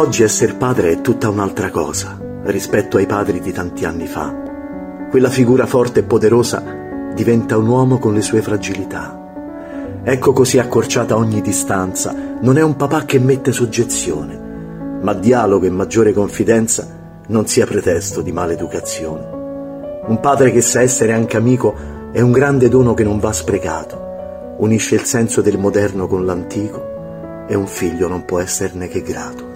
Oggi essere padre è tutta un'altra cosa rispetto ai padri di tanti anni fa. Quella figura forte e poderosa diventa un uomo con le sue fragilità. Ecco così accorciata ogni distanza, non è un papà che mette soggezione, ma dialogo e maggiore confidenza non sia pretesto di maleducazione. Un padre che sa essere anche amico è un grande dono che non va sprecato, unisce il senso del moderno con l'antico e un figlio non può esserne che grato.